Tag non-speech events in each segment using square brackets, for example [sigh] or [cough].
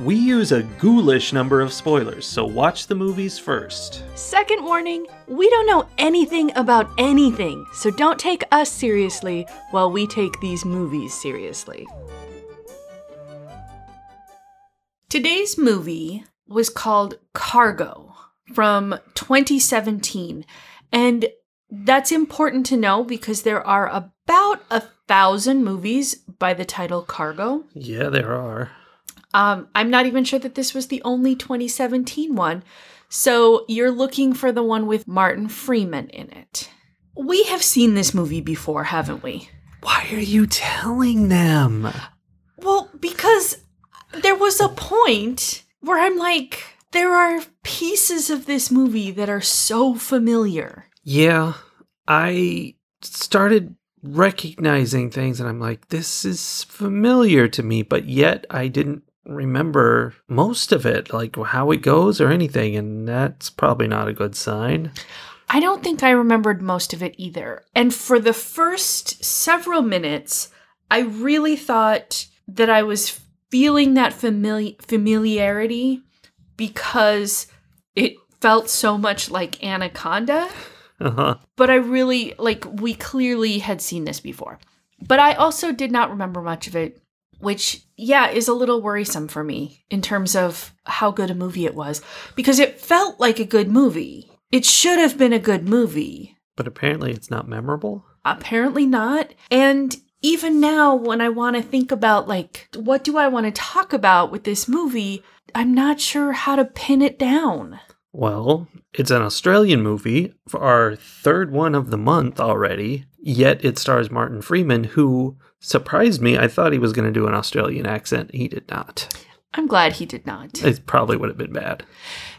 we use a ghoulish number of spoilers, so watch the movies first. Second warning we don't know anything about anything, so don't take us seriously while we take these movies seriously. Today's movie was called Cargo from 2017, and that's important to know because there are about a thousand movies by the title Cargo. Yeah, there are. Um, I'm not even sure that this was the only 2017 one. So you're looking for the one with Martin Freeman in it. We have seen this movie before, haven't we? Why are you telling them? Well, because there was a point where I'm like, there are pieces of this movie that are so familiar. Yeah, I started recognizing things and I'm like, this is familiar to me, but yet I didn't remember most of it, like how it goes or anything, and that's probably not a good sign. I don't think I remembered most of it either. And for the first several minutes, I really thought that I was feeling that famili- familiarity because it felt so much like Anaconda. Uh-huh. But I really, like, we clearly had seen this before. But I also did not remember much of it, which, yeah, is a little worrisome for me in terms of how good a movie it was because it felt like a good movie. It should have been a good movie. But apparently it's not memorable. Apparently not. And even now, when I want to think about, like, what do I want to talk about with this movie, I'm not sure how to pin it down. Well, it's an Australian movie for our third one of the month already, yet it stars Martin Freeman, who surprised me. I thought he was going to do an Australian accent. He did not. I'm glad he did not. It probably would have been bad.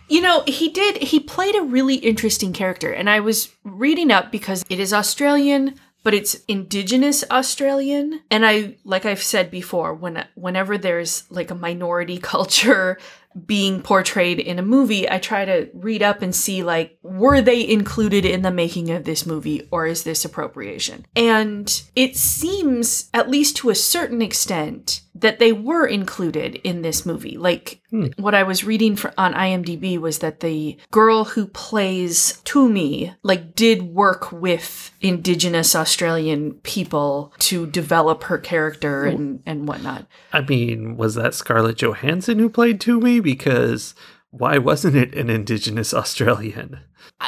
You know, he did, he played a really interesting character. And I was reading up because it is Australian, but it's indigenous Australian. And I, like I've said before, when whenever there's like a minority [laughs] culture being portrayed in a movie, I try to read up and see like, were they included in the making of this movie or is this appropriation? And it seems, at least to a certain extent, that they were included in this movie. Like, hmm. what I was reading for, on IMDb was that the girl who plays Thoomi, like, did work with indigenous Australian people to develop her character and, and whatnot. I mean, was that Scarlett Johansson who played Thoomi? Because why wasn't it an Indigenous Australian?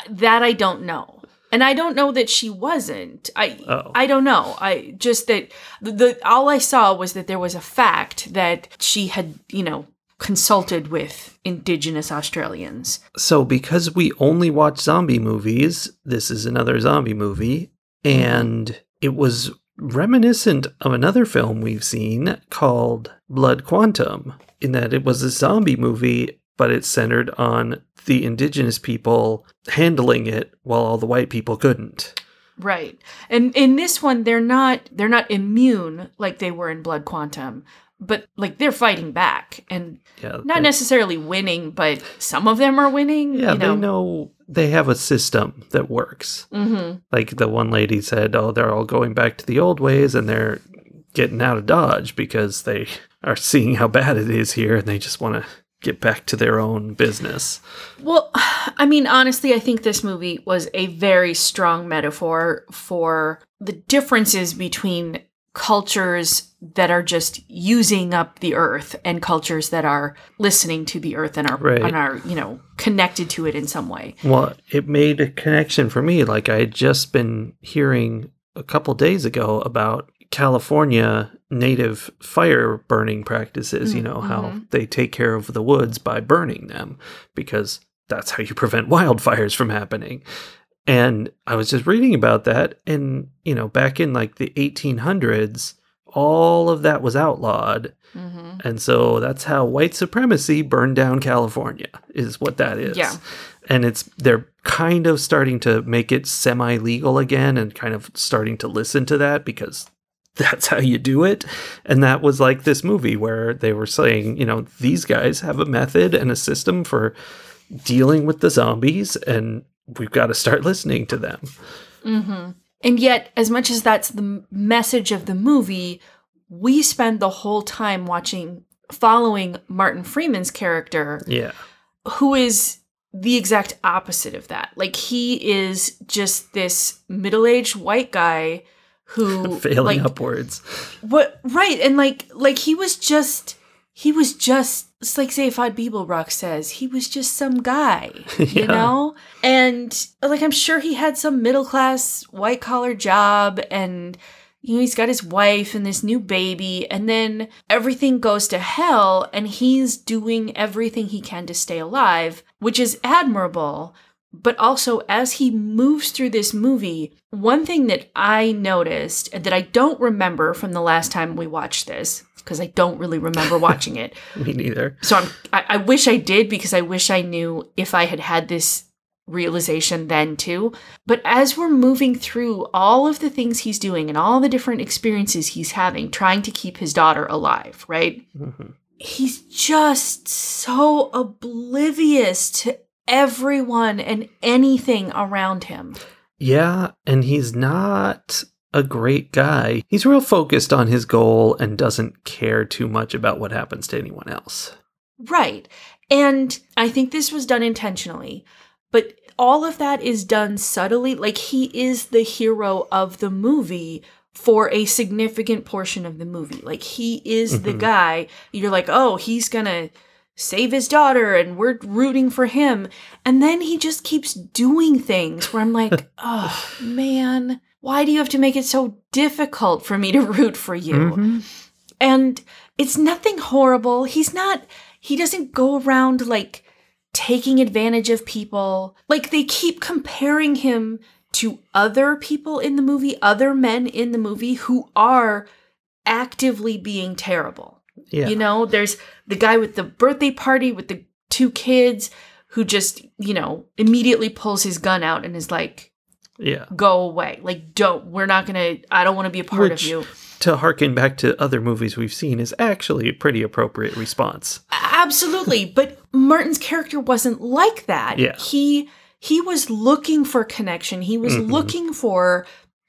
That I don't know. And I don't know that she wasn't. I Oh. I don't know. I just that the, the all I saw was that there was a fact that she had, you know, consulted with indigenous Australians. So, because we only watch zombie movies, this is another zombie movie, and it was reminiscent of another film we've seen called Blood Quantum, in that it was a zombie movie, but it's centered on the indigenous people handling it while all the white people couldn't. Right. And in this one they're not they're not immune like they were in Blood Quantum, but like they're fighting back and Yeah, not necessarily winning, but some of them are winning, Yeah, you know. they know they have a system that works. Mhm. Like the one lady said, oh, they're all going back to the old ways and they're getting out of Dodge because they are seeing how bad it is here and they just want to get back to their own business. Well, [sighs] I mean, honestly, I think this movie was a very strong metaphor for the differences between cultures that are just using up the earth and cultures that are listening to the earth and are Right. and are, you know, connected to it in some way. Well, it made a connection for me. Like I had just been hearing a couple days ago about California native fire burning practices, you know, how they take care of the woods by burning them because that's how you [laughs] prevent wildfires from happening. And I was just reading about that and, you know, back in like the 1800s, all of that was outlawed. hmm And so that's how white supremacy burned down California, is what that is. Yeah. And it's they're kind of starting to make it semi legal again and kind of starting to listen to that because that's how you do it. And that was like this movie where they were saying, you know, these guys have a method and a system for dealing with the zombies, and we've got to start listening to them. hmm And yet, as much as that's the message of the movie, we spend the whole time watching, following Martin Freeman's character, Yeah. who is the exact opposite of that. Like, he is just this middle aged white guy who. [laughs] Failing like, upwards. What right, and like like he was just he was just it's like Zaphod Beeblebrox says, he was just some guy, [laughs] you Yeah. know? And like I'm sure he had some middle class white collar job and you know, he's got his wife and this new baby, and then everything goes to hell, and he's doing everything he can to stay alive, which is admirable. But also, as he moves through this movie, one thing that I noticed that I don't remember from the last time we watched this, because I don't really remember [laughs] watching it. Me neither. So I'm, I, I wish I did because I wish I knew if I had had this realization then too. But as we're moving through all of the things he's doing and all the different experiences he's having, trying to keep his daughter alive, right? Mhm. He's just so oblivious to everyone and anything around him. Yeah, and he's not a great guy. He's real focused on his goal and doesn't care too much about what happens to anyone else. Right. And I think this was done intentionally, but all of that is done subtly. Like he is the hero of the movie for a significant portion of the movie. Like he is the Mhm. guy. You're like, oh, he's gonna save his daughter and we're rooting for him. And then he just keeps doing things where I'm like, [laughs] oh, man, why do you have to make it so difficult for me to root for you? Mhm. And it's nothing horrible. He's not, he doesn't go around like taking advantage of people. Like they keep comparing him to other people in the movie, other men in the movie who are actively being terrible. Yeah. You know, there's the guy with the birthday party with the two kids who just, you know, immediately pulls his gun out and is like, yeah. go away. Like, don't, we're not gonna, I don't wanna be a part Which- of you. To harken back to other movies we've seen is actually a pretty appropriate response. Absolutely, [laughs] but Martin's character wasn't like that. Yeah. He he was looking for connection. He was Mhm. looking for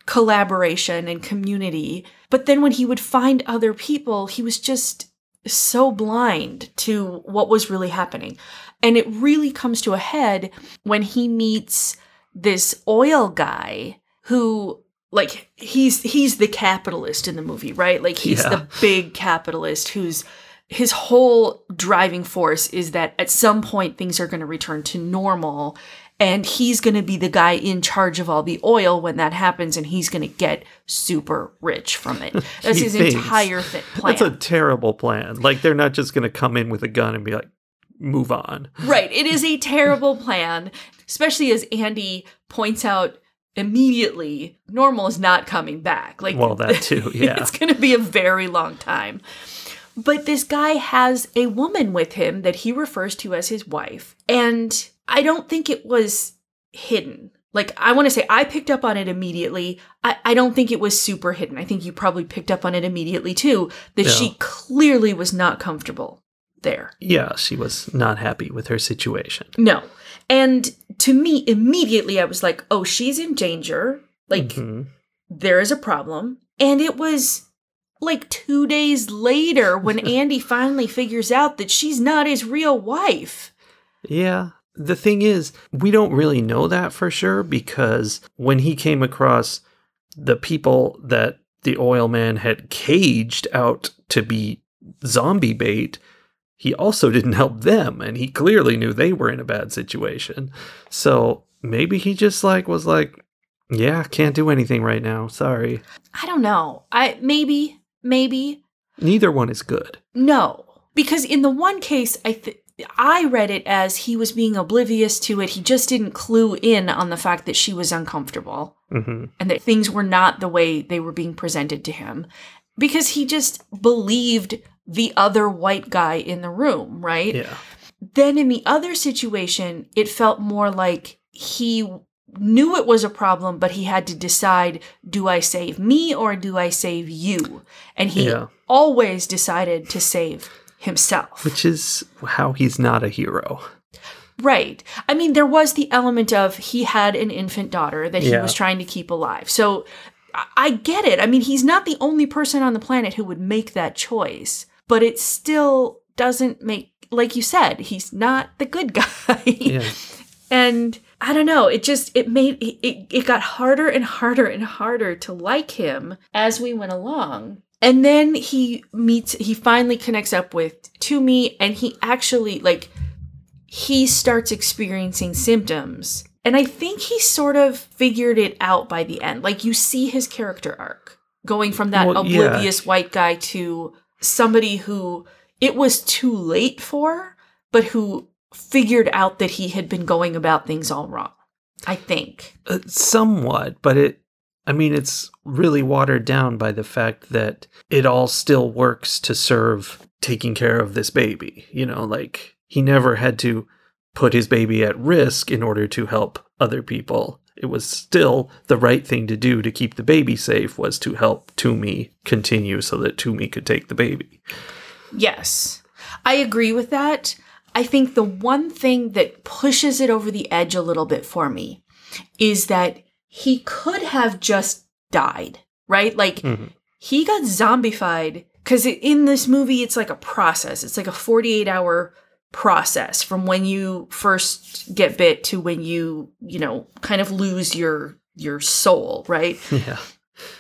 collaboration and community. But then when he would find other people, he was just so blind to what was really happening. And it really comes to a head when he meets this oil guy who like he's he's the capitalist in the movie, right? Like he's Yeah. the [laughs] big capitalist who's his whole driving force is that at some point things are going to return to normal and he's going to be the guy in charge of all the oil when that happens and he's going to get super rich from it. [laughs] That's his thinks. entire th- plan. That's a terrible plan. Like they're not just going to come in with a gun and be like, move on. Right. It is a terrible plan, especially as Andy points out immediately normal is not coming back. Like Well, that too, [laughs] yeah. it's going to be a very long time. But this guy has a woman with him that he refers to as his wife. And I don't think it was hidden. Like, I want to say I picked up on it immediately. I, I don't think it was super hidden. I think you probably picked up on it immediately too, that Yeah. she clearly was not comfortable there. Yeah, she was not happy with her situation. No. And to me, immediately I was like, oh, she's in danger. Like, Mhm. there is a problem. And it was like two days later when [laughs] Andy finally figures out that she's not his real wife. Yeah. The thing is, we don't really know that for sure because when he came across the people that the oil man had caged out to be zombie bait, he also [laughs] didn't help them and he clearly knew they were in a bad situation. So maybe he just like was like, yeah, can't do anything right now. Sorry. I don't know. I maybe, maybe Neither one is good. no, because in the one case, I th- I read it as he was being oblivious to it. He just didn't clue in on the fact that she was uncomfortable. hmm and that things were not the way they were being presented to him. because he just believed the other white guy in the room, right? Yeah. Then in the other situation, it felt more like he knew it was a problem, but he had to decide do I save me or do I save you? And he Yeah. always decided to save himself. Which is how he's not a hero. Right. I mean, there was the element of he had an infant daughter that he Yeah. was trying to keep alive. So I- get it. I mean, he's not the only person on the planet who would make that choice, but it still doesn't make, like you said, he's not the good [laughs] guy. Yeah. and I don't know, it just, it made, it, it got harder and harder and harder to like him as we went along. And then he meets, he finally connects up with Thoomi and he actually, like, he starts experiencing symptoms. And I think he sort of figured it out by the end. Like you see his character arc going from that Well, yeah. oblivious white guy to somebody who it was too late for, but who figured out that he had been going about things all wrong. I think. Uh, somewhat, but it, I mean, it's really watered down by the fact that it all still works to serve taking care of this baby. You know, like he never had to put his baby at risk in order to help other people. It was still the right thing to do to keep the baby safe was to help Thoomi continue so that Thoomi could take the baby. Yes, I agree with that. I think the one thing that pushes it over the edge a little bit for me is that he could have just died, right? Like Mhm. he got zombified because in this movie, it's like a process. It's like a 48 hour process from when you first get bit to when you, you know, kind of lose your your soul, right? [laughs] Yeah.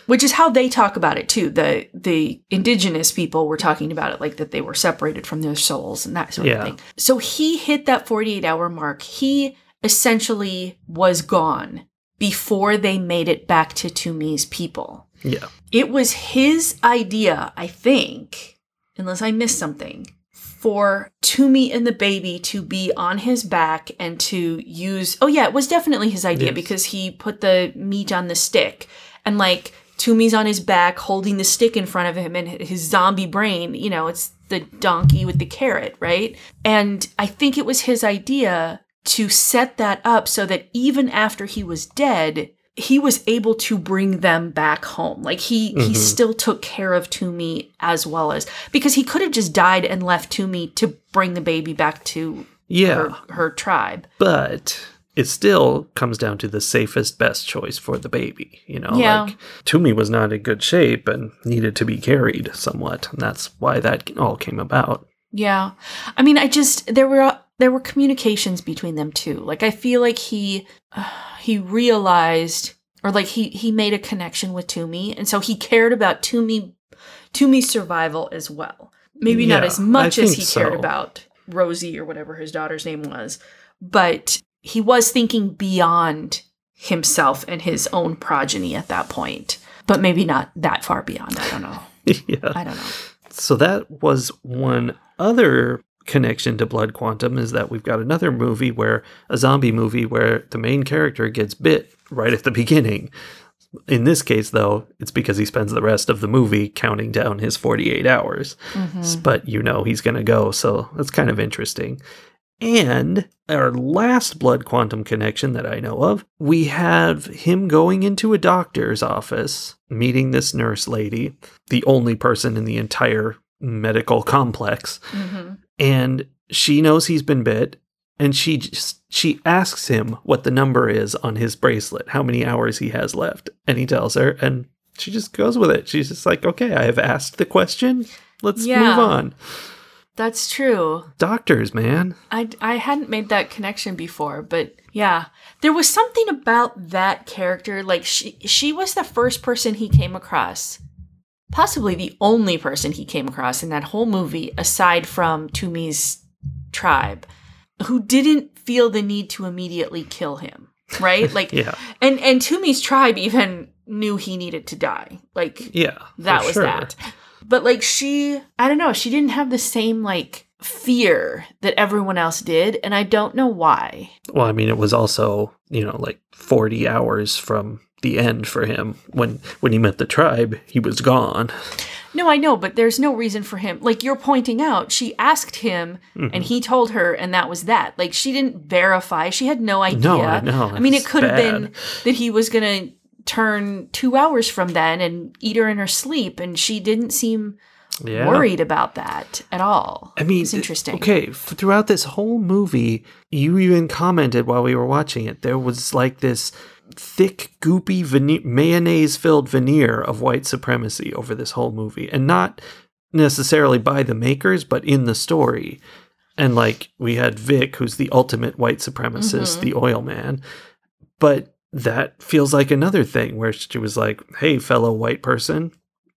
which is how they talk about it too the the indigenous people were talking about it like that they were separated from their souls and that sort Yeah. of thing so he hit that 48 hour mark he essentially was gone before they made it back to Thoomi's people Yeah. it was his idea i think unless i missed something for Thoomi and the baby to be on his back and to use oh yeah it was definitely his idea Yes. because he put the meat on the stick and like Thoomi's on his back holding the stick in front of him and his zombie brain you know it's the donkey with the carrot right and i think it was his idea to set that up so that even after he was dead he was able to bring them back home like he he Mhm. still took care of Thoomi as well as because he could have just died and left Thoomi to bring the baby back to Yeah. her, her tribe but it still comes down to the safest best choice for the baby you know Yeah. like Thoomi was not in good shape and needed to be carried somewhat and that's why that all came about Yeah. I mean, I just there were there were communications between them too. Like I feel like he uh, [sighs] he realized or like he he made a connection with Thoomi and so he cared about Thoomi Thoomi's survival as well. Maybe not as much I as he cared about Rosie or whatever his daughter's name was, but he was thinking beyond himself and his own progeny at that point. But maybe not that far beyond. I don't know. [laughs] yeah I don't know. so that was one other connection to blood quantum is that we've got another movie where a zombie movie where the main character gets bit right at the [laughs] beginning in this case though it's because he spends the rest of the movie counting down his 48 hours Mhm. but you know he's going to go, so that's kind of interesting. And our last blood quantum connection that I know of, we have him going into a doctor's office, meeting this nurse lady, the only person in the entire medical complex, Mhm. and she knows he's been bit and she just she asks him what the number is on his bracelet, how many hours he has left, and he tells her and she just goes with it. She's just like, "Okay, I have asked the question. Let's Yeah. move on." That's true. Doctors, man. I, I hadn't made that connection before, but yeah, there was something about that character. Like she, she was the first person he came across, possibly the only person he came across in that whole movie, aside from Thoomi's tribe, who didn't feel the need to immediately kill him. Right? [laughs] Like, Yeah. and and Thoomi's tribe even knew he needed to die. Like, Yeah. that was sure. that. But like she, I don't know, she didn't have the same like fear that everyone else did, and I don't know why. Well, I mean, it was also, you know, like 40 hours from the end for him. When when he met the tribe, he was gone. No, I know, but there's no reason for him. Like you're pointing out, she asked him Mm-hmm. and he told her, and that was that. Like she didn't verify. She had no idea. No, I know. I mean, it could have been that he was going to turn two hours from then and eat her in her sleep, and she didn't seem Yeah. worried about that at all. I mean, it's interesting. Okay, f- throughout this whole movie, you even commented while we were watching it, there was like this thick, goopy vene- mayonnaise filled veneer of white supremacy over this whole movie. And not necessarily by the makers, but in the story. And like we had Vic, who's the ultimate white supremacist, Mhm. the oil man. But that feels like another thing where she was like, hey, fellow white person,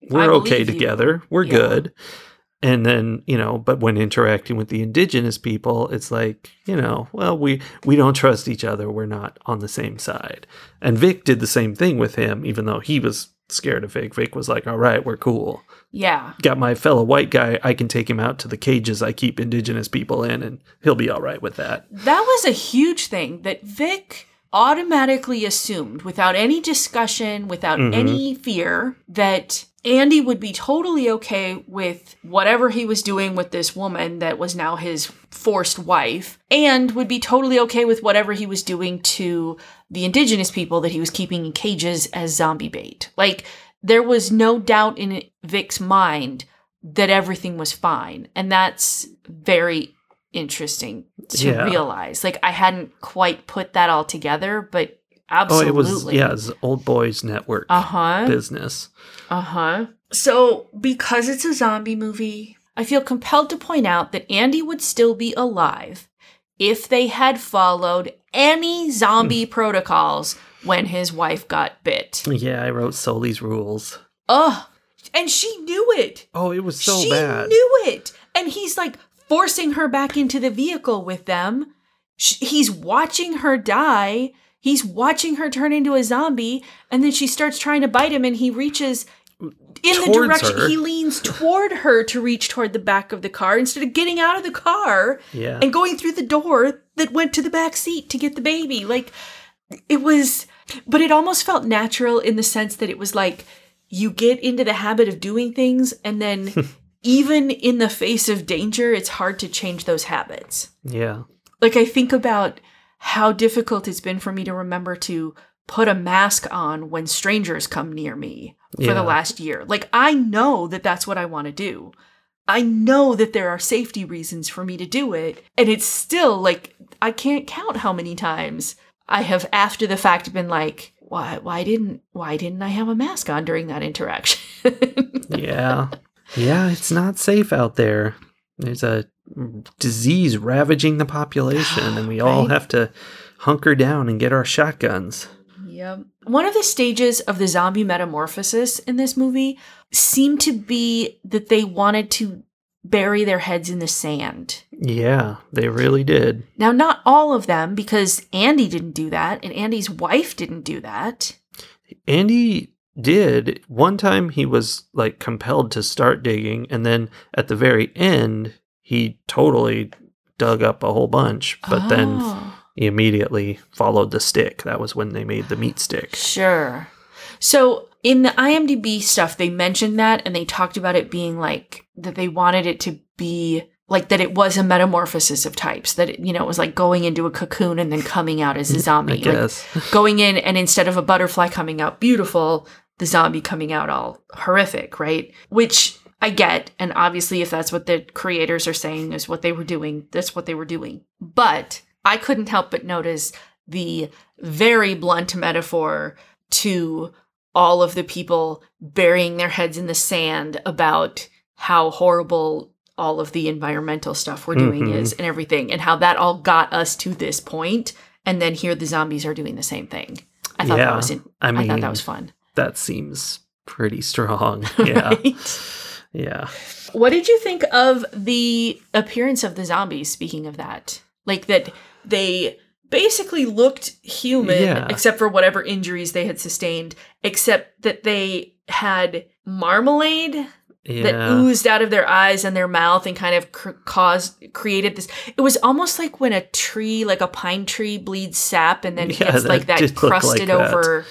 we're okay you." together. We're Yeah. good. And then, you know, but when interacting with the indigenous people, it's like, you know, well, we we don't trust each other. We're not on the same side. And Vic did the same thing with him, even though he was scared of Vic. Vic was like, all right, we're cool. Yeah. Got my fellow white guy. I can take him out to the cages I keep indigenous people in, and he'll be all right with that. That was a huge thing that Vic automatically assumed without any discussion, without Mhm. any fear, that Andy would be totally okay with whatever he was doing with this woman that was now his forced wife, and would be totally okay with whatever he was doing to the indigenous people that he was keeping in cages as zombie bait. Like, there was no doubt in Vic's mind that everything was fine. And that's very interesting to Yeah. realize. Like I hadn't quite put that all together, but Oh, it was yeah, it was old boys network Uh-huh. business. Uh-huh. So, because it's a zombie movie, I feel compelled to point out that Andy would still be alive if they had followed any zombie protocols when his wife got bit. Yeah, I wrote Sully's rules. Ugh. And she knew it. Oh, it was so she bad. knew it. And he's like forcing her back into the vehicle with them. Sh- He's watching her die. He's watching her turn into a zombie. And then she starts trying to bite him, and he reaches in the direction. her. He leans toward her to reach toward the back of the car instead of getting out of the car yeah. and going through the door that went to the back seat to get the baby. Like it was, but it almost felt natural in the sense that it was like you get into the habit of doing things, and then [laughs] even in the face of danger, it's hard to change those habits. yeah. Like I think about how difficult it's been for me to remember to put a mask on when strangers come near me for Yeah. the last year. Like I know that that's what I want to do. I know that there are safety reasons for me to do it, and it's still like I can't count how many times I have after the fact been like, why why didn't why didn't I have a mask on during that interaction? [laughs] yeah. Yeah, it's not safe out there. There's a disease ravaging the population, and we all Right. have to hunker down and get our shotguns. Yep. One of the stages of the zombie metamorphosis in this movie seemed to be that they wanted to bury their heads in the sand. Yeah, they really did. Now, not all of them, because Andy didn't do that, and Andy's wife didn't do that. Andy did. One time he was like compelled to start digging, and then at the very end, he totally dug up a whole bunch, but then Oh, he immediately followed the stick. That was when they made the meat stick. sure. So in the IMDb stuff, they mentioned that, and they talked about it being like that they wanted it to be like that it was a metamorphosis of types that it, you know it was like going into a cocoon and then coming out as a [laughs] zombie I Like, guess. going in and instead of a butterfly coming out beautiful, the zombie coming out all horrific, right? Which I get. And obviously, if that's what the creators are saying is what they were doing, that's what they were doing. But I couldn't help but notice the very blunt metaphor to all of the people burying their heads in the sand about how horrible all of the environmental stuff we're doing Mhm. is and everything, and how that all got us to this point. And then here the zombies are doing the same thing. I thought Yeah, that was in, I I, thought mean, that was fun. That seems pretty strong. [laughs] Yeah. Right? Yeah. What did you think of the appearance of the zombies? Speaking of that, like that they basically looked human, Yeah. except for whatever injuries they had sustained, except that they had marmalade Yeah. that oozed out of their eyes and their mouth and kind of cr- caused created this. It was almost like when a tree, like a pine tree, bleeds sap and then Yeah, gets like that that did look like crusted that. over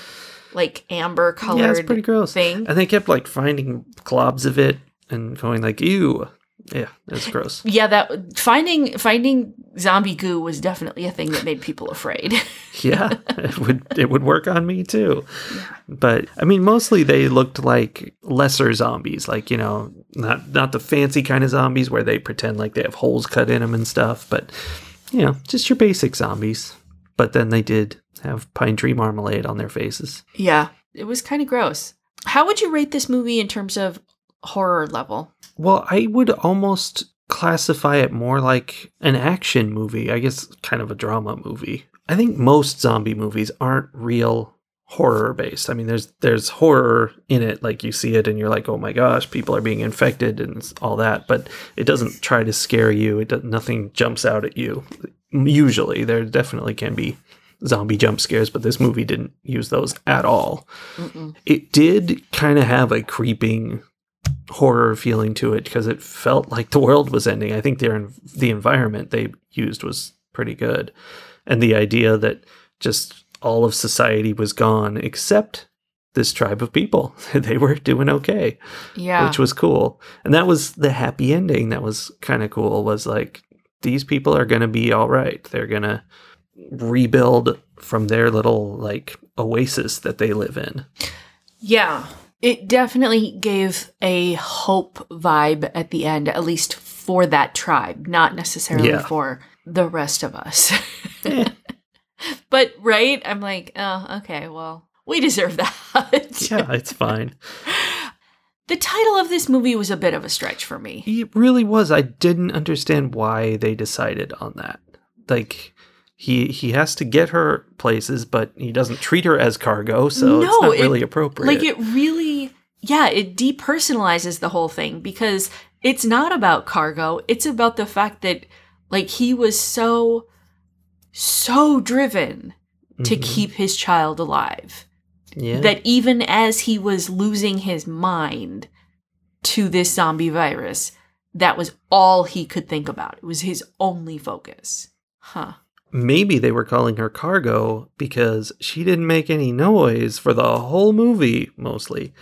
like amber colored yeah, it's pretty gross. thing. And they kept like finding globs of it and going like, ew. Yeah, it's gross. Yeah, that finding finding zombie goo was definitely a thing that made people afraid. [laughs] yeah, it would it would work on me too. But I mean, mostly they looked like lesser zombies, like you know, not not the fancy kind of zombies where they pretend like they have holes cut in them and stuff, but you know, just your basic zombies. But then they did have pine tree marmalade on their faces. yeah, it was kind of gross. How would you rate this movie in terms of horror level? Well, I would almost classify it more like an action movie. I guess kind of a drama movie. I think most zombie movies aren't real horror based. I mean, there's there's horror in it, like you see it and you're like, oh my gosh, people are being infected and all that. But it doesn't try to scare you. It does, nothing jumps out at you. Usually, there definitely can be zombie jump scares, but this movie didn't use those at all. Mm-mm. It did kind of have a creeping horror feeling to it because it felt like the world was ending. I think their the environment they used was pretty good, and the idea that just all of society was gone except this tribe of people. [laughs] they were doing okay, Yeah, which was cool, and that was the happy ending. That was kind of cool. Was like these people are going to be all right. They're going to rebuild from their little like oasis that they live in. yeah. It definitely gave a hope vibe at the end, at least for that tribe, not necessarily Yeah. for the rest of us. [laughs] But right, I'm like, oh, okay, well, we deserve [laughs] that. yeah, it's fine. [laughs] The title of this movie was a bit of a stretch for me. It really was. I didn't understand why they decided on that. Like he he has to get her places, but he doesn't treat her as cargo, so it's No, not it- really appropriate. Like it really, yeah, it depersonalizes the whole thing because it's not about cargo. It's about the fact that like he was so, so driven to Mhm. keep his child alive yeah. that even as he was losing his mind to this zombie virus, that was all he could think about. It was his only focus. Huh. Maybe they were calling her cargo because she didn't make any noise for the whole movie. Mostly,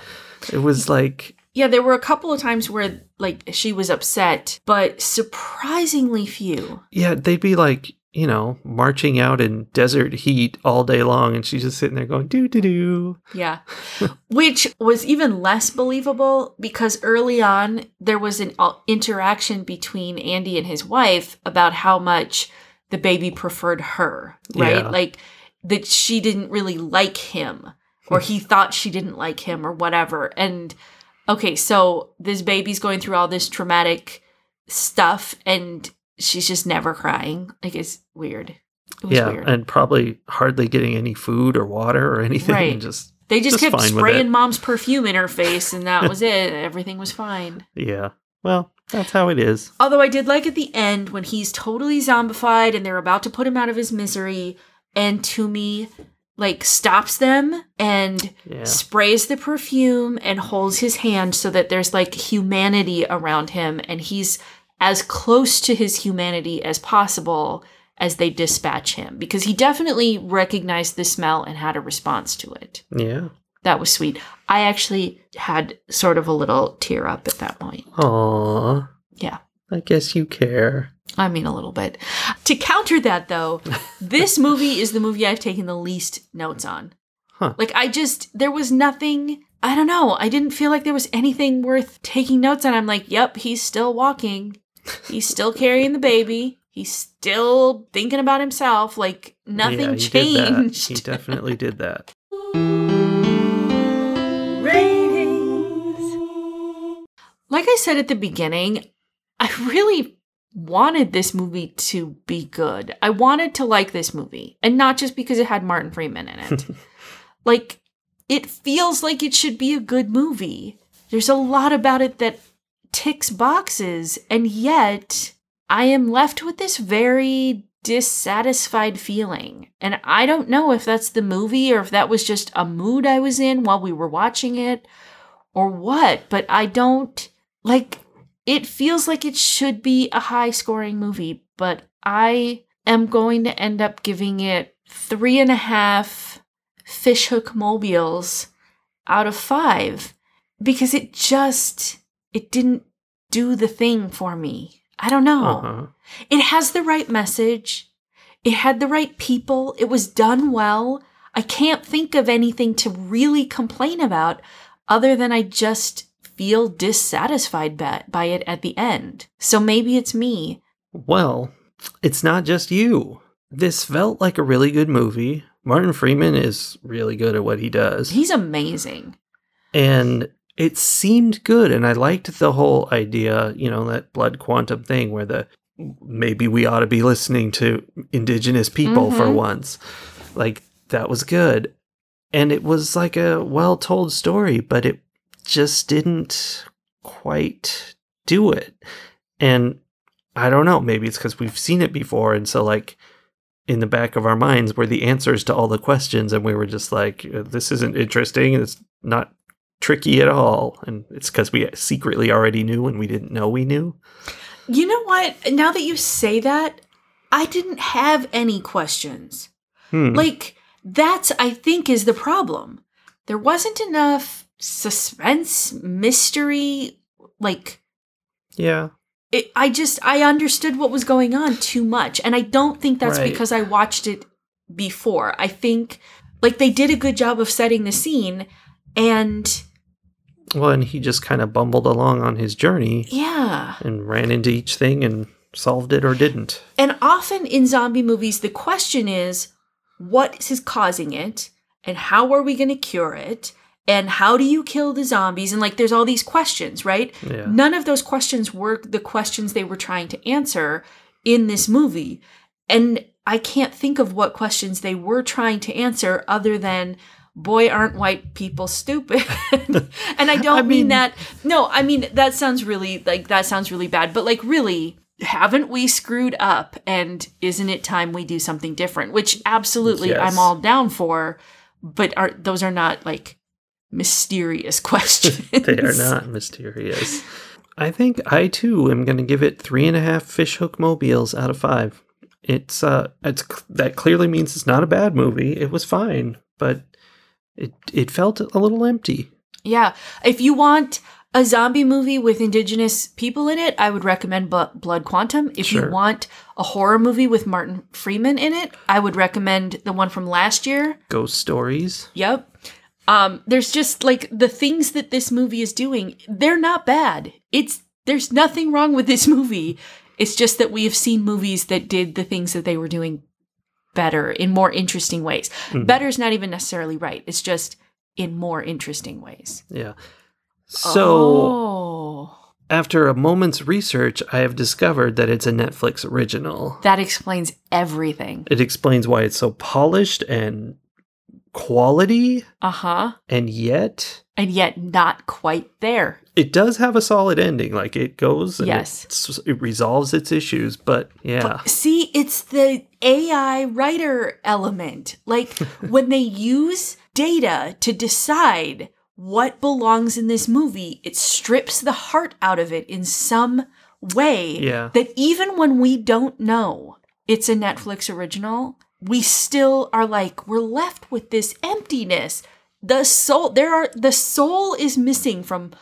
it was like Yeah, there were a couple of times where like she was upset, but surprisingly few. yeah, they'd be like you know marching out in desert heat all day long, and she's just sitting there going doo doo doo. Yeah. [laughs] Which was even less believable because early on there was an uh, interaction between Andy and his wife about how much the baby preferred her, right? Yeah. Like that she didn't really like him or he thought she didn't like him or whatever. And okay, so this baby's going through all this traumatic stuff and she's just never crying. Like it's weird. It was yeah, weird. and probably hardly getting any food or water or anything. Right. And just They just, Just kept spraying mom's perfume in her face, and that [laughs] was it. Everything was fine. yeah. Well, that's how it is. Although I did like at the end when he's totally zombified and they're about to put him out of his misery, and Thoomi like stops them and Yeah. sprays the perfume and holds his hand so that there's like humanity around him, and he's as close to his humanity as possible as they dispatch him because he definitely recognized the smell and had a response to it. Yeah. That was sweet. I actually had sort of a little tear up at that point. Aw. Yeah. I guess you care. I mean, a little bit. To counter that, though, [laughs] this movie is the movie I've taken the least notes on. Huh. Like, I just, there was nothing, I don't know, I didn't feel like there was anything worth taking notes on. I'm like, yep, he's still walking. He's still carrying the baby. He's still thinking about himself. Like, nothing yeah, he changed. He [laughs] definitely did that. like I said at the beginning, I really wanted this movie to be good. I wanted to like this movie, and not just because it had Martin Freeman in it. [laughs] like, it feels like it should be a good movie. There's a lot about it that ticks boxes, and yet I am left with this very dissatisfied feeling. And I don't know if that's the movie or if that was just a mood I was in while we were watching it or what, but I don't like it feels like it should be a high scoring movie, but I am going to end up giving it three and a half fishhook mobiles out of five because it just it didn't do the thing for me. I don't know. Uh-huh. It has the right message. It had the right people. It was done well. I can't think of anything to really complain about other than I just feel dissatisfied by, by it at the end. So maybe it's me. Well, it's not just you. This felt like a really good movie. Martin Freeman is really good at what he does. He's amazing. and it seemed good and i liked the whole idea you know that blood quantum thing where the maybe we ought to be listening to indigenous people for Mhm. once like that was good and it was like a well told story but it just didn't quite do it and i don't know maybe it's because we've seen it before and so like in the back of our minds were the answers to all the questions and we were just like "Uh, this isn't interesting it's not tricky at all and it's because we secretly already knew and we didn't know we knew You know what? Now that you say that, I didn't have any questions. Hmm. Like, that's, I think, is the problem. There wasn't enough suspense, mystery. Like, yeah it, I just, I understood what was going on too much. And I don't think that's Right. because I watched it before. I think, like, they did a good job of setting the scene. And well and he just kind of bumbled along on his journey yeah. and ran into each thing and solved it or didn't And often in zombie movies, the question is what is causing it? And how are we going to cure it? And how do you kill the zombies? And like, there's all these questions, right? yeah None of those questions were the questions they were trying to answer in this movie. And I can't think of what questions they were trying to answer other than, boy, aren't white people stupid. [laughs] and I don't I mean, mean- that. No, I mean, that sounds really, like, that sounds really bad. But like, really, haven't we screwed up? And isn't it time we do something different? Which absolutely Yes. I'm all down for. But are those are not like mysterious questions. [laughs] [laughs] they are not mysterious i think i too am going to give it three and a half fishhook mobiles out of five it's uh it's that clearly means it's not a bad movie it was fine but it it felt a little empty Yeah. If you want a zombie movie with indigenous people in it, I would recommend Bu- Blood Quantum. If Sure. you want a horror movie with Martin Freeman in it, I would recommend the one from last year. ghost stories Yep. Um, there's just like the things that this movie is doing, they're not bad. It's there's nothing wrong with this [laughs] movie. It's just that we have seen movies that did the things that they were doing better in more interesting ways. Mhm. Better is not even necessarily right. It's just in more interesting ways. yeah so oh, After a moment's research, I have discovered that it's a Netflix original. that explains everything. It explains why it's so polished and quality, Uh huh. and yet And yet not quite there. it does have a solid ending. Like it goes and Yes. it's- it resolves its issues, but yeah. See, it's the AI writer element. Like [laughs] when they use data to decide what belongs in this movie, it strips the heart out of it in some way Yeah. that even when we don't know it's a Netflix original, we still are like, we're left with this emptiness. The soul, there are, the soul is missing from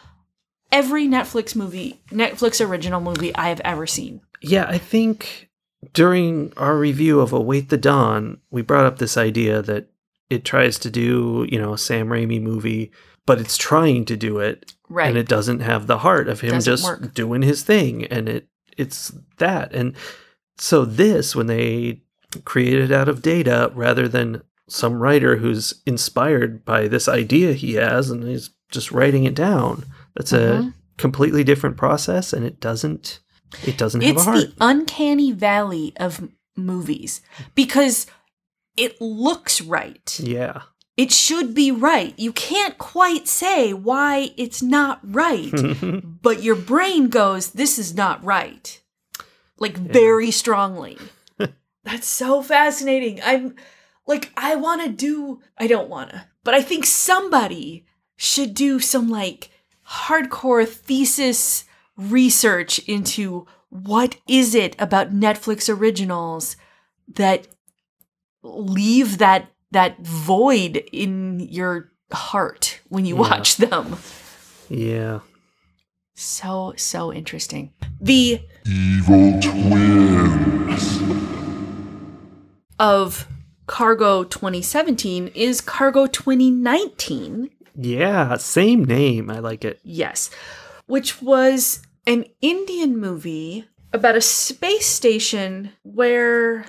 every Netflix movie, Netflix original movie I have ever seen. Yeah, I think during our review of Await the Dawn, we brought up this idea that it tries to do, you know, a Sam Raimi movie, but it's trying to do it Right. and it doesn't have the heart of him Doesn't just work. doing his thing and it it's that and so this when they create it out of data rather than some writer who's inspired by this idea he has and he's just writing it down that's Mhm. a completely different process and it doesn't it doesn't have a heart It's the uncanny valley of movies because it looks right. yeah It should be right. You can't quite say why it's not right, [laughs] but your brain goes, this is not right. Like very strongly. That's so fascinating. I'm like, I want to do, I don't want to, but I think somebody should do some like hardcore thesis research into what is it about Netflix originals that leave that that void in your heart when you Yeah. watch them. Yeah. So so interesting. The Evil twins. Of Cargo 2017 is Cargo 2019. Yeah, same name. I like it. Yes, which was an Indian movie about a space station where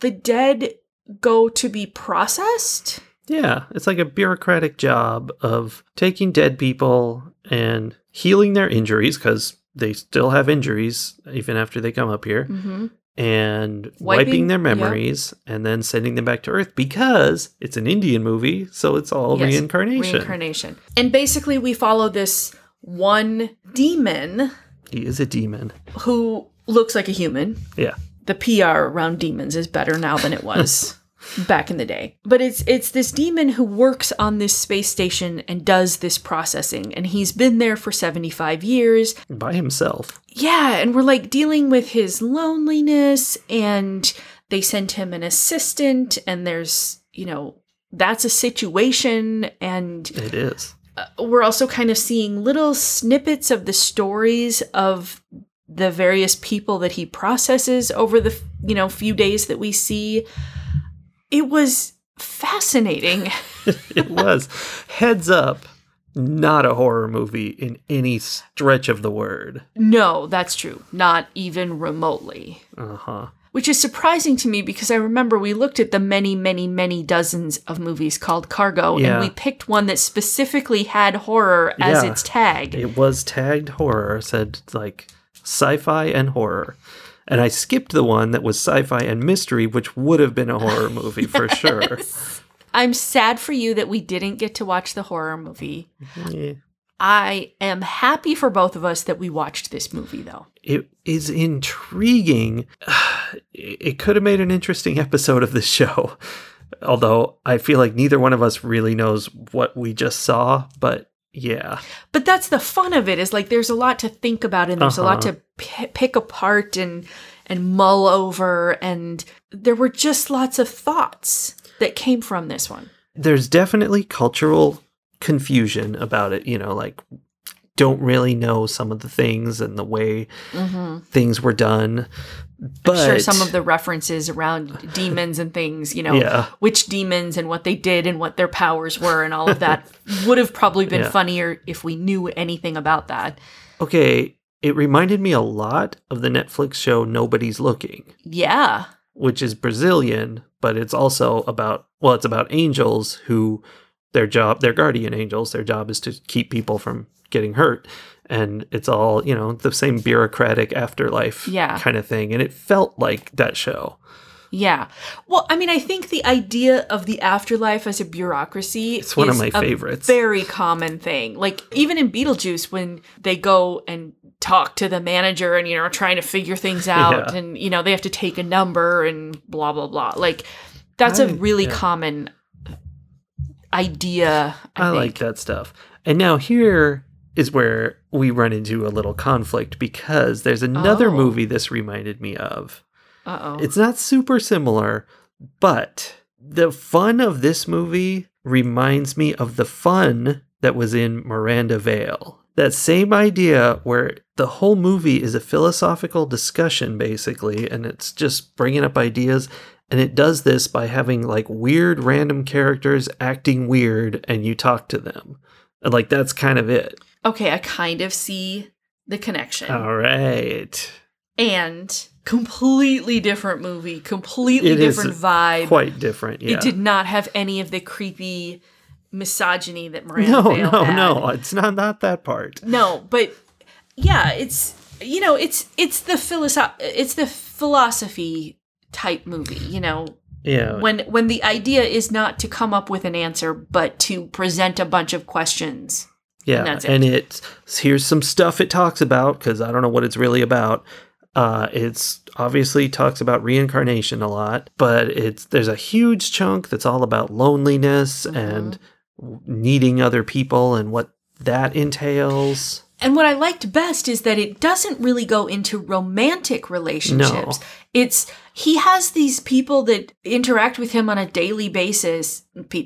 the dead go to be processed. Yeah, it's like a bureaucratic job of taking dead people and healing their injuries because they still have injuries even after they come up here, Mm-hmm. And wiping, Wiping- their memories and then sending them back to Earth because it's an Indian movie, so it's all Yes, reincarnation. Reincarnation. And basically, we follow this one demon he is a demon. who looks like a human. Yeah. The PR around demons is better now than it was [laughs] back in the day. But it's it's this demon who works on this space station and does this processing and he's been there for 75 years. By himself. Yeah, and we're like dealing with his loneliness and they send him an assistant and there's, you know, that's a situation and It is. Uh, we're also kind of seeing little snippets of the stories of the various people that he processes over the you know few days that we see it was fascinating [laughs] [laughs] It was. Heads up, not a horror movie in any stretch of the word. no that's true not even remotely Uh huh. which is surprising to me because i remember we looked at the many many many dozens of movies called cargo Yeah. and we picked one that specifically had horror as Yeah. its tag It was tagged horror, said like sci fi and horror. And I skipped the one that was sci fi and mystery, which would have been a horror [laughs] movie for sure. i'm sad for you that we didn't get to watch the horror movie Yeah. I am happy for both of us that we watched this movie, though. It is intriguing. [sighs] It could have made an interesting episode of the show. [laughs] Although I feel like neither one of us really knows what we just saw, but yeah. But that's the fun of it. Is like there's a lot to think about, and there's a lot Uh-huh. to p- pick apart and and mull over, and there were just lots of thoughts that came from this one. there's definitely cultural confusion about it. You know, like don't really know some of the things and the way Mm-hmm. things were done. But I'm sure some of the references around demons and things, you know, Yeah. which demons and what they did and what their powers were and all of that [laughs] would have probably been Yeah. funnier if we knew anything about that. okay, it reminded me a lot of the Netflix show Nobody's Looking, Yeah. which is Brazilian, but it's also about well, it's about angels who their job, their guardian angels, their job is to keep people from getting hurt. And it's all, you know, the same bureaucratic afterlife Yeah. kind of thing. And it felt like that show. Yeah. Well, I mean, I think the idea of the afterlife as a bureaucracy It's one of my favorites. Very common thing. Like even in Beetlejuice when they go and talk to the manager and you know trying to figure things [laughs] out Yeah. and you know they have to take a number and blah blah blah. Like that's a I- really yeah. common idea. I, I, like that stuff. And now here is where we run into a little conflict because there's another Oh. movie this reminded me of. Uh oh. It's not super similar, but the fun of this movie reminds me of the fun that was in Miranda Vale. That same idea where the whole movie is a philosophical discussion, basically, and it's just bringing up ideas. And it does this by having like weird random characters acting weird and you talk to them. And like that's kind of it. Okay, I kind of see the connection. All right. And completely different movie, completely It is different vibe. Quite different. Yeah. It did not have any of the creepy misogyny that Miranda no, Vale no, had. no. It's not not that part. No, but yeah, it's you know, it's it's the philosoph- it's the philosophy type movie, you know, Yeah. when when the idea is not to come up with an answer but to present a bunch of questions. Yeah, that's it. and it's here's some stuff it talks about because I don't know what it's really about. Uh, it's obviously talks about reincarnation a lot, but it's there's a huge chunk that's all about loneliness Mhm. and needing other people and what that entails. And what I liked best is that it doesn't really go into romantic relationships. No. It's he has these people that interact with him on a daily basis.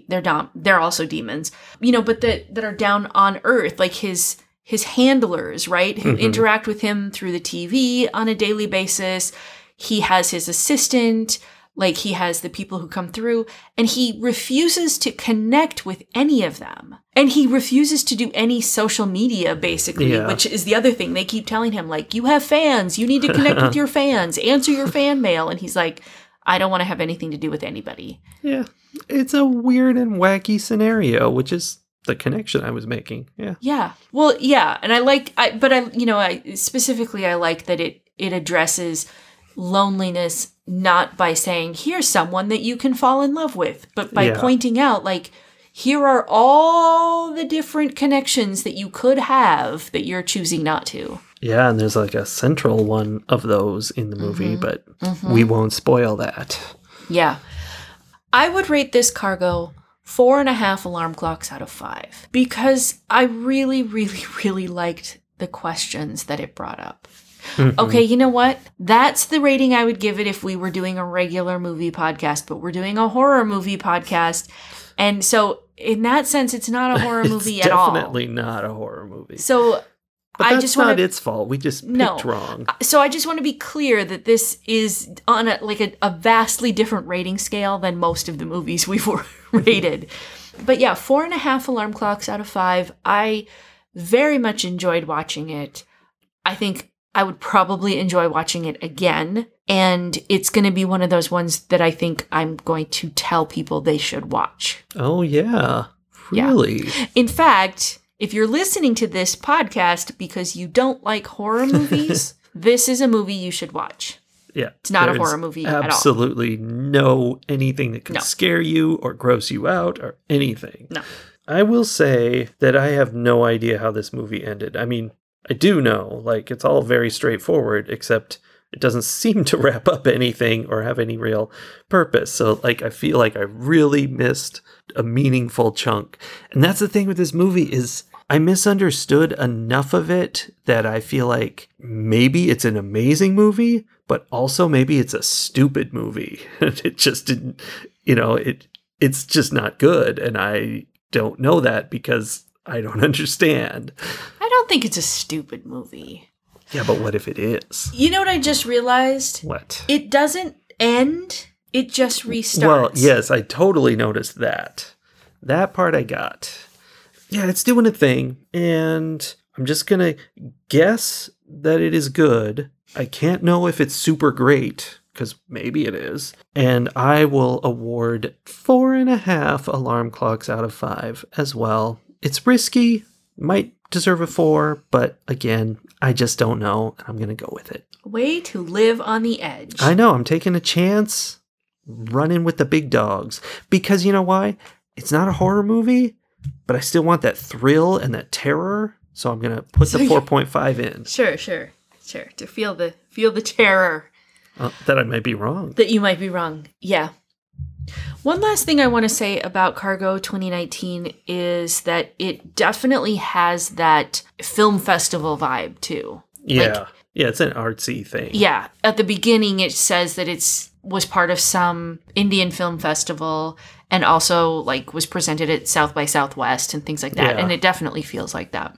They're down. They're also demons, you know, but that that are down on Earth, like his his handlers, right, who mm-hmm. interact with him through the TV on a daily basis. He has his assistant, like he has the people who come through, and he refuses to connect with any of them. And he refuses to do any social media, basically, Yeah. which is the other thing. They keep telling him, like, you have fans, you need to connect with [laughs] your fans, answer your fan mail. And he's like, I don't want to have anything to do with anybody. Yeah. It's a weird and wacky scenario, which is the connection I was making. Yeah. Yeah. Well, yeah, and I like I but I you know, I specifically I like that it it addresses loneliness not by saying here's someone that you can fall in love with, but by Yeah. pointing out like here are all the different connections that you could have that you're choosing not to. Yeah, and there's like a central one of those in the movie, mm-hmm. but mm-hmm. we won't spoil that. Yeah. I would rate this cargo four and a half alarm clocks out of five because I really, really, really liked the questions that it brought up. Mm-hmm. Okay, you know what? That's the rating I would give it if we were doing a regular movie podcast, but we're doing a horror movie podcast. And so, in that sense, it's not a [laughs] horror movie it's at all. definitely not a horror movie. So, But I just not want to its fault. We just picked No. wrong. so I just want to be clear that this is on a like a, a vastly different rating scale than most of the movies we've [laughs] rated. But yeah, four and a half alarm clocks out of five. I very much enjoyed watching it. I think I would probably enjoy watching it again. And it's going to be one of those ones that I think I'm going to tell people they should watch. Oh yeah. Yeah. Really? In fact, if you're listening to this podcast because you don't like horror movies, [laughs] this is a movie you should watch. Yeah. It's not a horror movie at all. Absolutely no anything that can No. scare you or gross you out or anything. No. I will say that I have no idea how this movie ended. I mean, I do know, like, it's all very straightforward, except it doesn't [laughs] seem to wrap up anything or have any real purpose. So, like, I feel like I really missed a meaningful chunk. And that's the thing with this movie is I misunderstood enough of it that I feel like maybe it's an amazing movie, but also maybe it's a stupid movie. [laughs] it just didn't, you know, it it's just not good and I don't know that because I don't [laughs] understand. I don't think it's a stupid movie. Yeah, but what if it is? You know what I just realized? What? It doesn't end, it just restarts. Well, yes, I totally noticed that. That part I got. Yeah, it's doing a thing, and I'm just gonna guess that it is good. I can't know if it's super great, because maybe it is. And I will award four and a half alarm clocks out of five as well. It's risky, might deserve a four, but again, I just don't know, and I'm gonna go with it. Way to live on the edge. I know, I'm taking a chance running with the big dogs. Because you know why? It's not a horror movie, but I still want that thrill and that terror. So I'm going to put the [laughs] 4.5 in. Sure, sure, sure. To feel the feel the terror Uh, that I might be wrong. that you might be wrong. Yeah. One last thing I want to say about Cargo 2019 is that it definitely has that film festival vibe too. Yeah. yeah, it's an artsy thing. Yeah, at the beginning it says that it's was part of some Indian film festival and also like was presented at South by Southwest and things like that Yeah. and it definitely feels like that.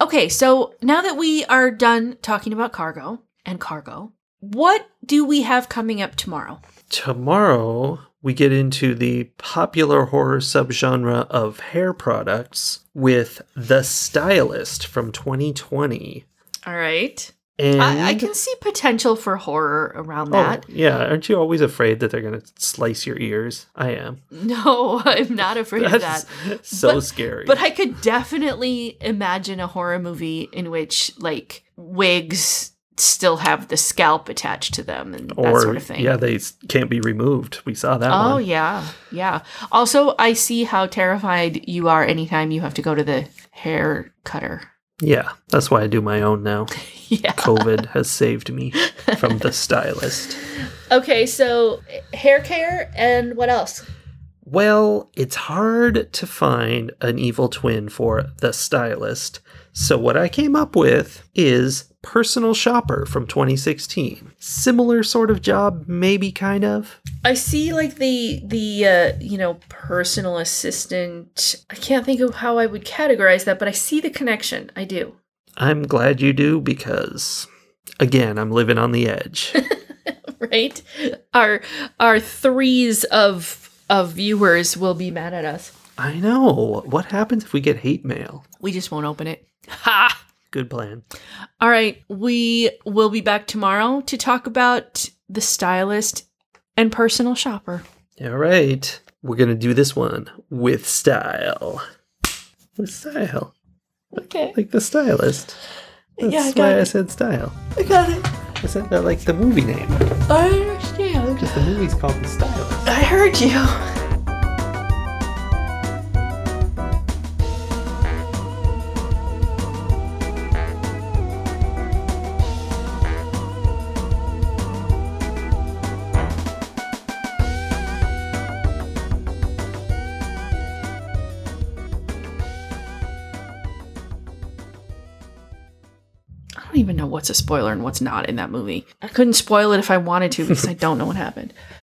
Okay, so now that we are done talking about cargo and cargo, what do we have coming up tomorrow? Tomorrow, we get into the popular horror subgenre of hair products with The Stylist from 2020. All right. And I, I can see potential for horror around oh, that. Oh, yeah, aren't you always afraid that they're going to slice your ears? I am. No, [laughs] I'm not afraid of that. So But- scary. But I could definitely imagine a horror movie in which like wigs still have the scalp attached to them and that or sort of thing. yeah, they can't be removed. We saw that Oh one. yeah, yeah. Also, I see how terrified you are anytime you have to go to the hair cutter. Yeah, that's why I do my own now. [laughs] Yeah. COVID has saved me from the stylist. Okay, so hair care and what else? Well, it's hard to find an evil twin for the stylist. So, what I came up with is Personal Shopper from 2016. Similar sort of job, maybe kind of. I see like the the uh, you know personal assistant. I can't think of how I would categorize that, but I see the connection. I do. I'm glad you do because, again, I'm living on the edge. [laughs] right? Our our threes of of viewers will be mad at us. I know. What happens if we get hate mail? We just won't open it. Ha! Good plan. All right, we will be back tomorrow to talk about the stylist and personal shopper. All right. We're going to do this one with style. With style. Okay. Like the stylist. That's Yeah, I why got I said style. I got it. I said that like the movie name. I understand. Because the movie's called The Stylist. I heard you. What's a spoiler and what's not in that movie. I couldn't spoil it if I wanted to because I [laughs] don't know what happened.